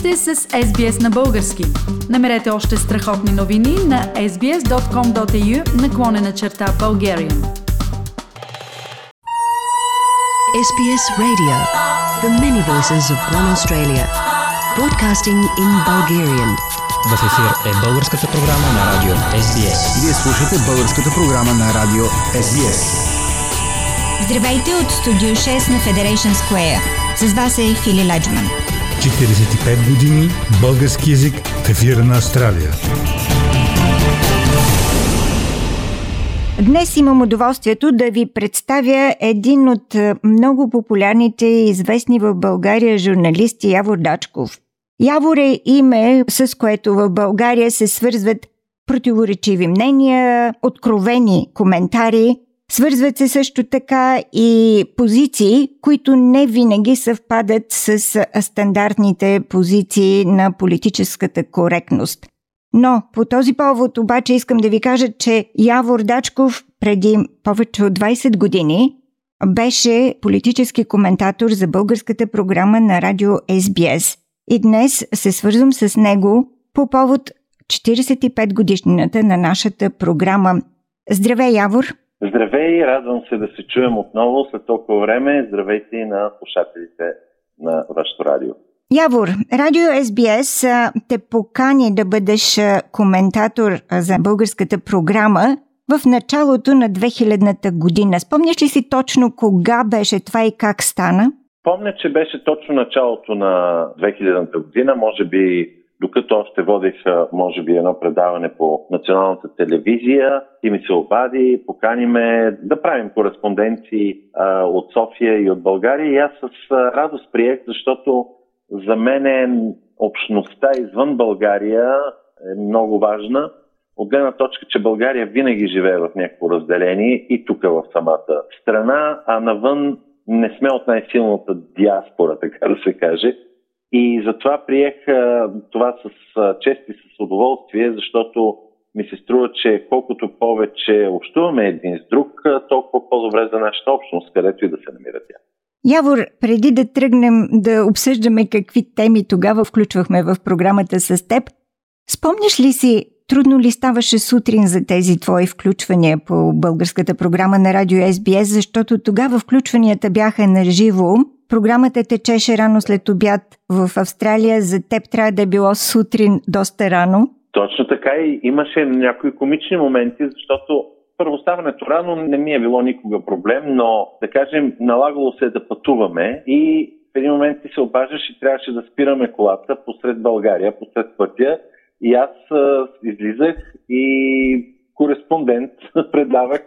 сте с SBS на български. Намерете още страхотни новини на sbs.com.au наклонена черта Bulgarian. SBS Radio. The many voices of one Australia. Broadcasting in Bulgarian. В ефир е българската програма на радио SBS. Вие слушате българската програма на радио SBS. Здравейте от студио 6 на Federation Square. С вас е Фили Ладжман. 45 години български язик в ефира на Австралия. Днес имам удоволствието да ви представя един от е, много популярните и известни в България журналисти Явор Дачков. Явор е име, с което в България се свързват противоречиви мнения, откровени коментари, свързват се също така и позиции, които не винаги съвпадат с стандартните позиции на политическата коректност. Но по този повод обаче искам да ви кажа, че Явор Дачков преди повече от 20 години беше политически коментатор за българската програма на радио SBS. И днес се свързвам с него по повод 45 годишнината на нашата програма. Здравей, Явор! Здравей, радвам се да се чуем отново след толкова време. Здравейте и на слушателите на вашето радио. Явор, Радио SBS те покани да бъдеш коментатор за българската програма в началото на 2000-та година. Спомняш ли си точно кога беше това и как стана? Помня, че беше точно началото на 2000-та година, може би докато още водех, може би, едно предаване по националната телевизия, ти ми се обади, покани ме да правим кореспонденции а, от София и от България. И аз с радост приех, защото за мен е общността извън България е много важна. От гледна точка, че България винаги живее в някакво разделение и тук в самата страна, а навън не сме от най-силната диаспора, така да се каже. И затова приех това с чест и с удоволствие, защото ми се струва, че колкото повече общуваме един с друг, толкова по-добре за нашата общност, където и да се намира тя. Явор, преди да тръгнем да обсъждаме какви теми тогава включвахме в програмата с теб, спомняш ли си, трудно ли ставаше сутрин за тези твои включвания по българската програма на радио SBS, защото тогава включванията бяха на живо, програмата течеше рано след обяд в Австралия, за теб трябва да е било сутрин доста рано. Точно така и имаше някои комични моменти, защото първо ставането рано не ми е било никога проблем, но да кажем, налагало се да пътуваме и в един момент ти се обаждаш и трябваше да спираме колата посред България, посред пътя. И аз а, излизах и кореспондент предавах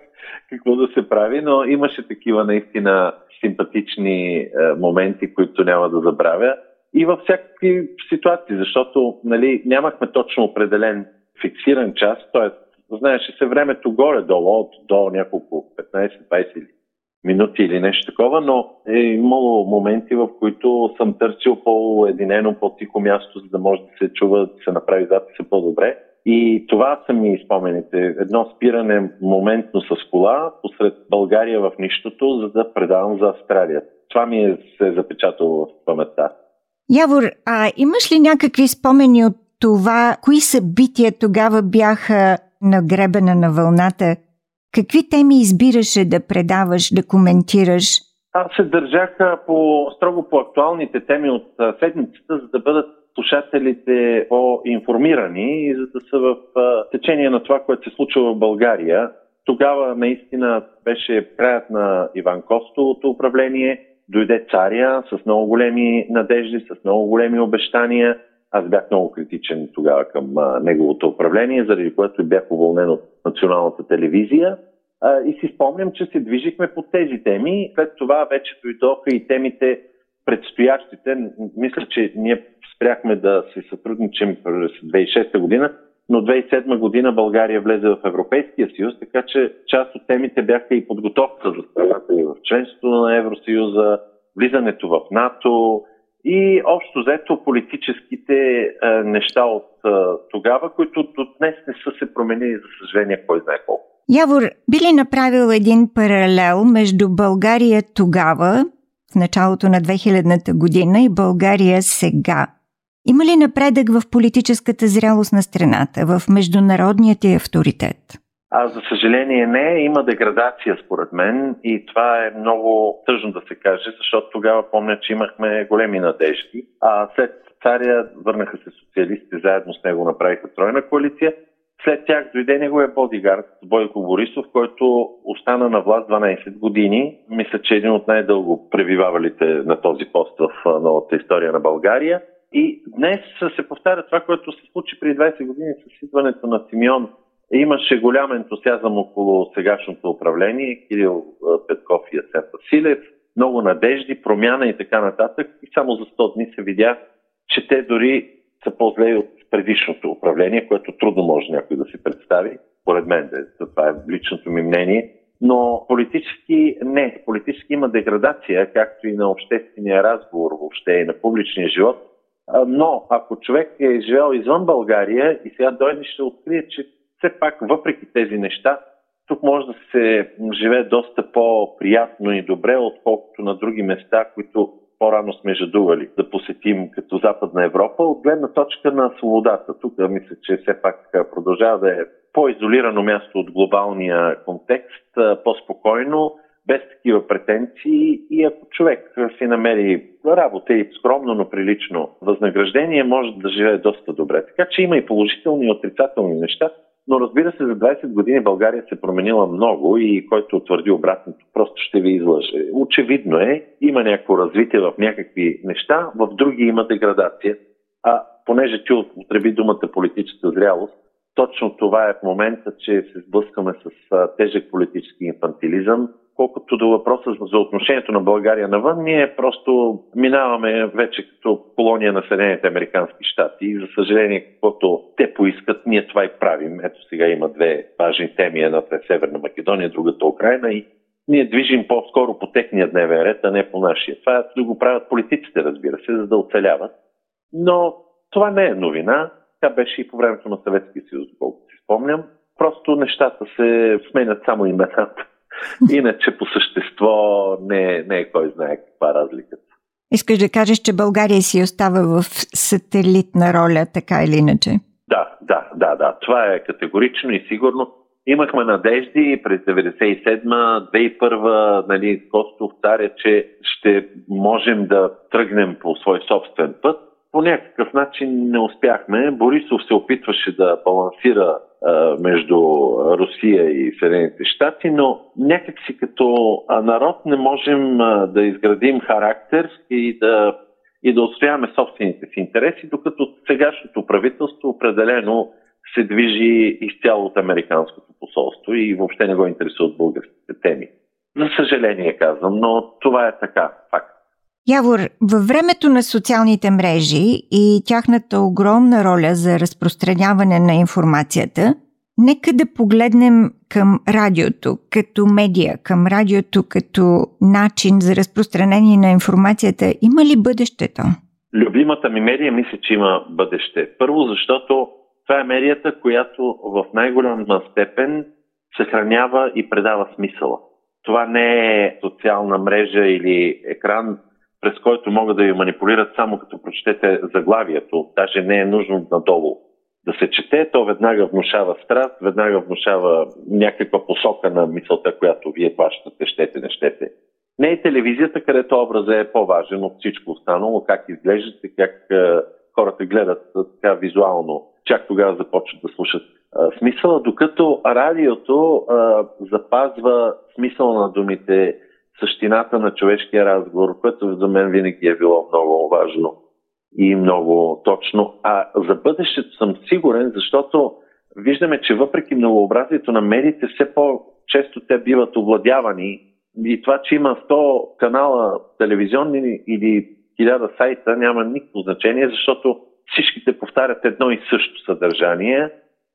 какво да се прави, но имаше такива наистина симпатични а, моменти, които няма да забравя. И във всякакви ситуации, защото нали, нямахме точно определен фиксиран час, т.е знаеше се времето горе-долу, от до няколко 15-20 минути или нещо такова, но е имало моменти, в които съм търсил по-единено, по-тихо място, за да може да се чува, да се направи записа по-добре. И това са ми спомените. Едно спиране моментно с кола посред България в нищото, за да предавам за Австралия. Това ми е се запечатало в паметта. Явор, а имаш ли някакви спомени от това, кои събития тогава бяха на гребена на вълната, какви теми избираше да предаваш, да коментираш? Аз се държах по, строго по актуалните теми от седмицата, за да бъдат слушателите по-информирани и за да са в течение на това, което се случва в България. Тогава наистина беше краят на Иван Костовото управление, дойде царя с много големи надежди, с много големи обещания – аз бях много критичен тогава към а, неговото управление, заради което бях уволнен от националната телевизия. А, и си спомням, че се движихме по тези теми. След това вече дойдоха и темите предстоящите. Мисля, че ние спряхме да се сътрудничим през 2006 година, но 2007 година България влезе в Европейския съюз, така че част от темите бяха и подготовка за страната и в членството на Евросъюза, влизането в НАТО, и общо взето политическите а, неща от а, тогава, които до днес не са се променили, за съжаление, кой знае колко. Явор, би ли направил един паралел между България тогава, в началото на 2000-та година и България сега? Има ли напредък в политическата зрялост на страната, в международният и авторитет? А за съжаление не, има деградация според мен и това е много тъжно да се каже, защото тогава помня, че имахме големи надежди, а след царя върнаха се социалистите, заедно с него направиха тройна коалиция. След тях дойде неговия бодигард Бойко Борисов, който остана на власт 12 години. Мисля, че е един от най-дълго пребивавалите на този пост в новата история на България. И днес се повтаря това, което се случи преди 20 години с идването на Симеон. Имаше голям ентусиазъм около сегашното управление, Кирил Петков и Асен Василев, много надежди, промяна и така нататък. И само за 100 дни се видя, че те дори са по-зле от предишното управление, което трудно може някой да си представи. Поред мен, това е личното ми мнение. Но политически не. Политически има деградация, както и на обществения разговор, въобще и на публичния живот. Но ако човек е живел извън България и сега дойде, ще открие, че все пак, въпреки тези неща, тук може да се живее доста по-приятно и добре, отколкото на други места, които по-рано сме жадували да посетим като Западна Европа, от гледна точка на свободата. Тук мисля, че все пак продължава да е по-изолирано място от глобалния контекст, по-спокойно, без такива претенции и ако човек си намери работа и скромно, но прилично възнаграждение, може да живее доста добре. Така че има и положителни и отрицателни неща, но разбира се, за 20 години България се променила много и който твърди обратното, просто ще ви излъже. Очевидно е, има някакво развитие в някакви неща, в други има деградация. А понеже ти употреби думата политическа зрялост, точно това е в момента, че се сблъскаме с тежък политически инфантилизъм, Колкото до въпроса за отношението на България навън, ние просто минаваме вече като колония на Съединените Американски щати и за съжаление, каквото те поискат, ние това и правим. Ето сега има две важни теми, едната е Северна Македония, другата Украина и ние движим по-скоро по техния дневен ред, а не по нашия. Това да го правят политиците, разбира се, за да оцеляват. Но това не е новина. Тя беше и по времето на Съветския съюз, колкото си спомням. Просто нещата се сменят само имената. Иначе по същество не, не е кой знае каква разликата. Искаш да кажеш, че България си остава в сателитна роля, така или иначе? Да, да, да, да. Това е категорично и сигурно. Имахме надежди през 97-2001, нали, Костов царя, че ще можем да тръгнем по свой собствен път. По някакъв начин не успяхме. Борисов се опитваше да балансира между Русия и Съединените щати, но някакси като народ не можем да изградим характер и да, и да отстояваме собствените си интереси, докато сегашното правителство определено се движи изцяло от Американското посолство и въобще не го интересуват българските теми. За съжаление казвам, но това е така, факт. Явор, във времето на социалните мрежи и тяхната огромна роля за разпространяване на информацията, нека да погледнем към радиото като медия, към радиото като начин за разпространение на информацията. Има ли бъдещето? Любимата ми медия мисля, че има бъдеще. Първо, защото това е медията, която в най-голяма степен съхранява и предава смисъла. Това не е социална мрежа или екран, през който могат да ви манипулират само като прочетете заглавието. Даже не е нужно надолу да се чете, то веднага внушава страст, веднага внушава някаква посока на мисълта, която вие плащате, щете, не щете. Не е телевизията, където образът е по-важен от всичко останало, как изглеждате, как е, хората гледат е, така визуално. Чак тогава започват да слушат е, смисъла, докато радиото е, запазва смисъл на думите, същината на човешкия разговор, което за мен винаги е било много важно и много точно. А за бъдещето съм сигурен, защото виждаме, че въпреки многообразието на медиите, все по-често те биват овладявани и това, че има 100 канала телевизионни или 1000 сайта, няма никакво значение, защото всичките повтарят едно и също съдържание,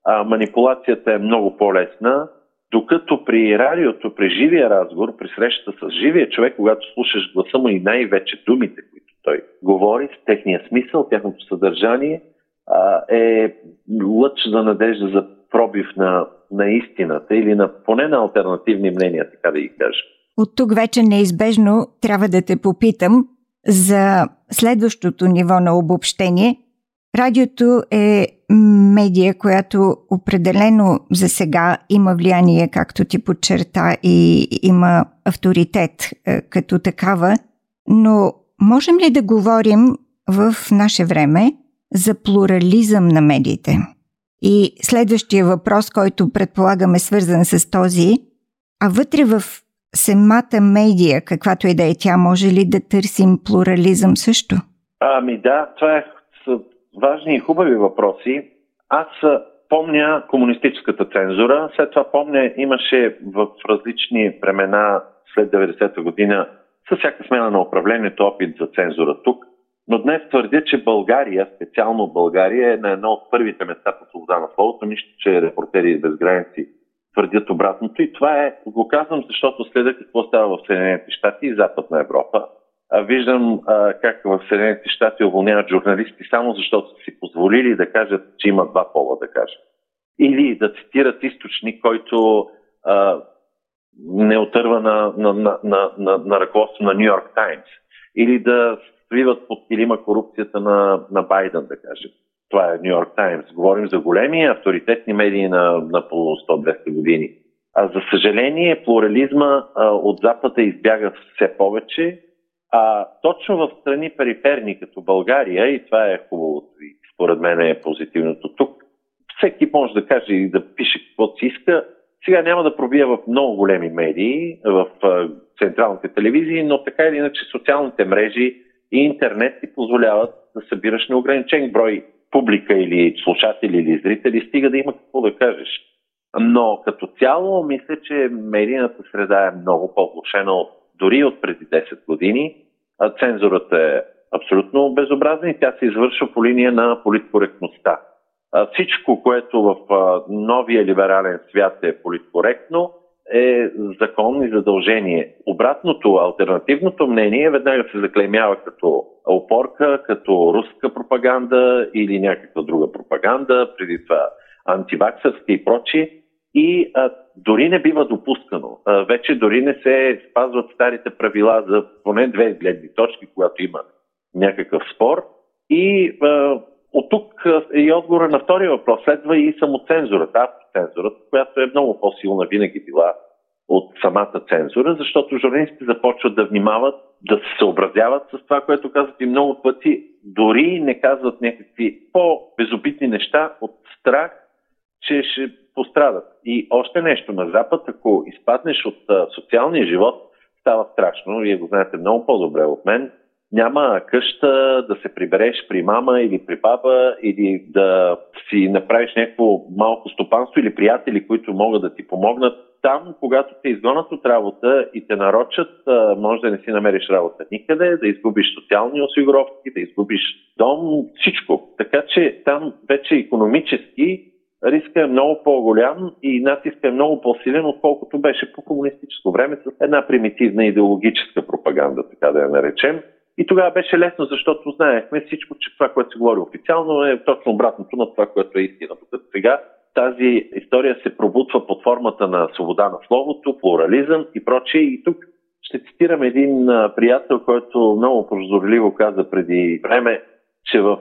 а манипулацията е много по-лесна, докато при радиото, при живия разговор, при срещата с живия човек, когато слушаш гласа му и най-вече думите, които той говори, с техния смисъл, тяхното съдържание, е лъч за надежда за пробив на, на истината или на, поне на альтернативни мнения, така да ги кажа. От тук вече неизбежно трябва да те попитам за следващото ниво на обобщение. Радиото е медия, която определено за сега има влияние, както ти подчерта, и има авторитет е, като такава, но можем ли да говорим в наше време за плурализъм на медиите? И следващия въпрос, който предполагаме свързан с този, а вътре в самата медия, каквато и да е тя, може ли да търсим плурализъм също? Ами да, това е важни и хубави въпроси. Аз помня комунистическата цензура, след това помня имаше в различни времена след 90-та година със всяка смена на управлението опит за цензура тук. Но днес твърдя, че България, специално България, е на едно от първите места по свобода на словото, нищо, че репортери без граници твърдят обратното. И това е, го казвам, защото следа какво става в Съединените щати и Западна Европа. Виждам а, как в Съединените щати уволняват журналисти само защото са си позволили да кажат, че има два пола, да кажат. Или да цитират източник, който а, не отърва на, на, на, на, на, на ръководство на Нью Йорк Таймс. Или да свиват под килима корупцията на, на Байден, да кажем. Това е Нью Йорк Таймс. Говорим за големи авторитетни медии на, на по 100-200 години. А за съжаление, плурализма а, от Запада избяга все повече а точно в страни периферни, като България, и това е хубаво, и според мен е позитивното тук, всеки може да каже и да пише каквото си иска. Сега няма да пробия в много големи медии, в централните телевизии, но така или иначе социалните мрежи и интернет ти позволяват да събираш неограничен брой публика или слушатели или зрители, стига да има какво да кажеш. Но като цяло мисля, че медийната среда е много по-влушена от дори от преди 10 години. Цензурата е абсолютно безобразна и тя се извършва по линия на политкоректността. Всичко, което в новия либерален свят е политкоректно, е закон и задължение. Обратното, альтернативното мнение веднага се заклеймява като опорка, като руска пропаганда или някаква друга пропаганда, преди това антиваксърска и прочие и а, дори не бива допускано. А, вече дори не се спазват старите правила за поне две гледни точки, когато има някакъв спор. И а, от тук и отговора на втория въпрос. Следва и самоцензурата, автоцензурата, която е много по-силна винаги била от самата цензура, защото журналистите започват да внимават, да се съобразяват с това, което казват и много пъти, дори не казват някакви по-безобитни неща от страх, че ще пострадат. И още нещо на Запад, ако изпаднеш от социалния живот, става страшно. Вие го знаете много по-добре от мен. Няма къща да се прибереш при мама или при баба или да си направиш някакво малко стопанство или приятели, които могат да ти помогнат. Там, когато те изгонат от работа и те нарочат, може да не си намериш работа никъде, да изгубиш социални осигуровки, да изгубиш дом, всичко. Така че там вече економически риска е много по-голям и натиска е много по-силен, отколкото беше по комунистическо време с една примитивна идеологическа пропаганда, така да я наречем. И тогава беше лесно, защото знаехме всичко, че това, което се говори официално е точно обратното на това, което е истина. Докато сега тази история се пробутва под формата на свобода на словото, плурализъм и прочее. И тук ще цитирам един приятел, който много прозорливо каза преди време, че в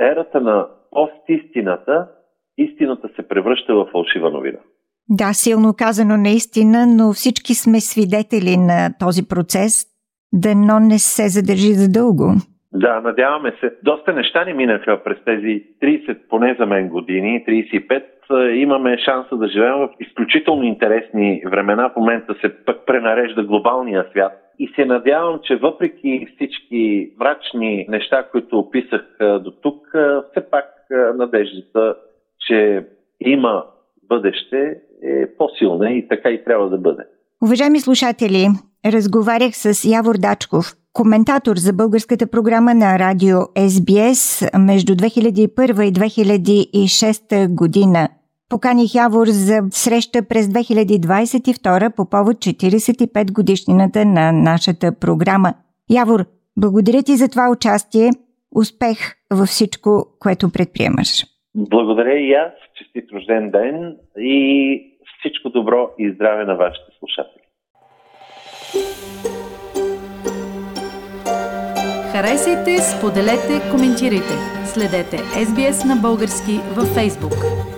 ерата на постистината истината се превръща в фалшива новина. Да, силно казано наистина, но всички сме свидетели на този процес. Дано не се задържи задълго. Да, надяваме се. Доста неща ни минаха през тези 30, поне за мен години, 35. Имаме шанса да живеем в изключително интересни времена. В момента се пък пренарежда глобалния свят. И се надявам, че въпреки всички мрачни неща, които описах до тук, все пак надеждата че има бъдеще е по-силна и така и трябва да бъде. Уважаеми слушатели, разговарях с Явор Дачков, коментатор за българската програма на радио SBS между 2001 и 2006 година. Поканих Явор за среща през 2022 по повод 45 годишнината на нашата програма. Явор, благодаря ти за това участие. Успех във всичко, което предприемаш. Благодаря и аз. Честит рожден ден и всичко добро и здраве на вашите слушатели. Харесайте, споделете, коментирайте. Следете SBS на български във Facebook.